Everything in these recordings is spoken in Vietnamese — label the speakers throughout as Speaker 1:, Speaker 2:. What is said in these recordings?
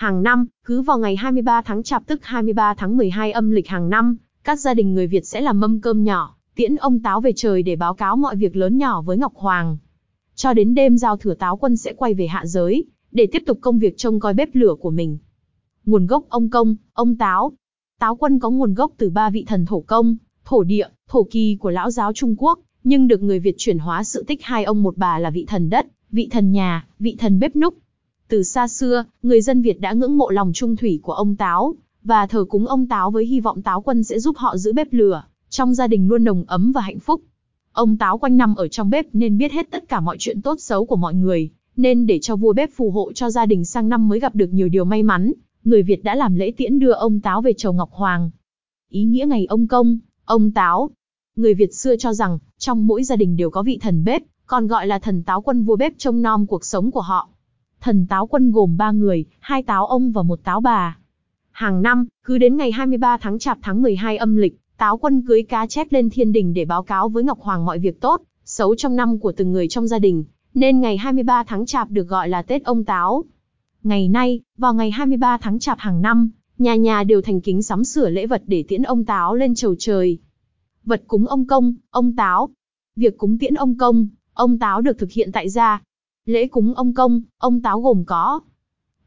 Speaker 1: Hàng năm, cứ vào ngày 23 tháng Chạp tức 23 tháng 12 âm lịch hàng năm, các gia đình người Việt sẽ làm mâm cơm nhỏ, tiễn ông Táo về trời để báo cáo mọi việc lớn nhỏ với Ngọc Hoàng. Cho đến đêm giao thừa Táo quân sẽ quay về hạ giới, để tiếp tục công việc trông coi bếp lửa của mình. Nguồn gốc ông Công, ông Táo. Táo quân có nguồn gốc từ ba vị thần thổ công, thổ địa, thổ kỳ của lão giáo Trung Quốc, nhưng được người Việt chuyển hóa sự tích hai ông một bà là vị thần đất, vị thần nhà, vị thần bếp núc. Từ xa xưa, người dân Việt đã ngưỡng mộ lòng trung thủy của ông Táo, và thờ cúng ông Táo với hy vọng Táo quân sẽ giúp họ giữ bếp lửa, trong gia đình luôn nồng ấm và hạnh phúc. Ông Táo quanh năm ở trong bếp nên biết hết tất cả mọi chuyện tốt xấu của mọi người, nên để cho vua bếp phù hộ cho gia đình sang năm mới gặp được nhiều điều may mắn, người Việt đã làm lễ tiễn đưa ông Táo về chầu Ngọc Hoàng. Ý nghĩa ngày ông công, ông Táo. Người Việt xưa cho rằng, trong mỗi gia đình đều có vị thần bếp, còn gọi là thần táo quân vua bếp trông nom cuộc sống của họ. Thần táo quân gồm 3 người, hai táo ông và một táo bà. Hàng năm, cứ đến ngày 23 tháng Chạp tháng 12 âm lịch, táo quân cưới cá chép lên thiên đình để báo cáo với Ngọc Hoàng mọi việc tốt, xấu trong năm của từng người trong gia đình, nên ngày 23 tháng Chạp được gọi là Tết ông Táo. Ngày nay, vào ngày 23 tháng Chạp hàng năm, nhà nhà đều thành kính sắm sửa lễ vật để tiễn ông Táo lên chầu trời. Vật cúng ông Công, ông Táo. Việc cúng tiễn ông Công, ông Táo được thực hiện tại gia. Lễ cúng ông Công, ông Táo gồm có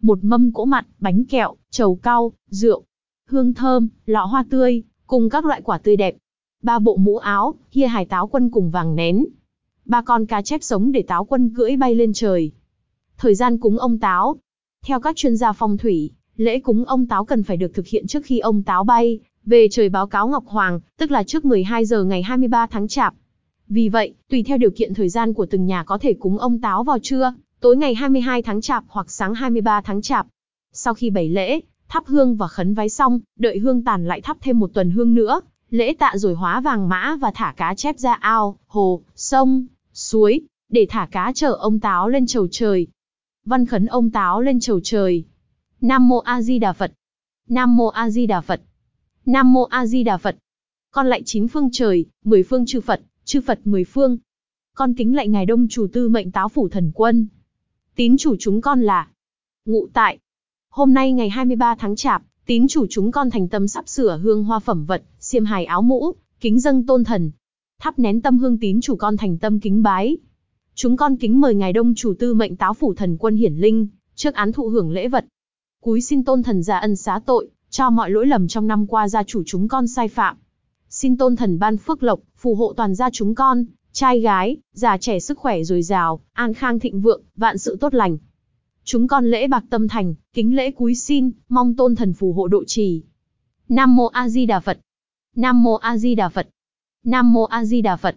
Speaker 1: một mâm cỗ mặn, bánh kẹo, trầu cau, rượu, hương thơm, lọ hoa tươi, cùng các loại quả tươi đẹp. Ba bộ mũ áo, hia hải táo quân cùng vàng nén. Ba con cá chép sống để táo quân cưỡi bay lên trời. Thời gian cúng ông táo. Theo các chuyên gia phong thủy, lễ cúng ông táo cần phải được thực hiện trước khi ông táo bay, về trời báo cáo Ngọc Hoàng, tức là trước 12 giờ ngày 23 tháng Chạp. Vì vậy, tùy theo điều kiện thời gian của từng nhà có thể cúng ông táo vào trưa, tối ngày 22 tháng Chạp hoặc sáng 23 tháng Chạp. Sau khi bày lễ, thắp hương và khấn vái xong, đợi hương tàn lại thắp thêm một tuần hương nữa, lễ tạ rồi hóa vàng mã và thả cá chép ra ao, hồ, sông, suối, để thả cá chở ông táo lên chầu trời. Văn khấn ông táo lên chầu trời. Nam mô A Di Đà Phật. Nam mô A Di Đà Phật. Nam mô A Di Đà Phật. Con lại chín phương trời, mười phương chư Phật, chư Phật mười phương. Con kính lạy ngài Đông chủ tư mệnh táo phủ thần quân. Tín chủ chúng con là Ngụ tại. Hôm nay ngày 23 tháng Chạp, tín chủ chúng con thành tâm sắp sửa hương hoa phẩm vật, xiêm hài áo mũ, kính dâng tôn thần. Thắp nén tâm hương tín chủ con thành tâm kính bái. Chúng con kính mời ngài Đông chủ tư mệnh táo phủ thần quân hiển linh, trước án thụ hưởng lễ vật. Cúi xin tôn thần ra ân xá tội, cho mọi lỗi lầm trong năm qua gia chủ chúng con sai phạm. Xin tôn thần ban phước lộc, phù hộ toàn gia chúng con, trai gái, già trẻ sức khỏe dồi dào, an khang thịnh vượng, vạn sự tốt lành. Chúng con lễ bạc tâm thành, kính lễ cúi xin, mong tôn thần phù hộ độ trì. Nam mô A Di Đà Phật. Nam mô A Di Đà Phật. Nam mô A Di Đà Phật.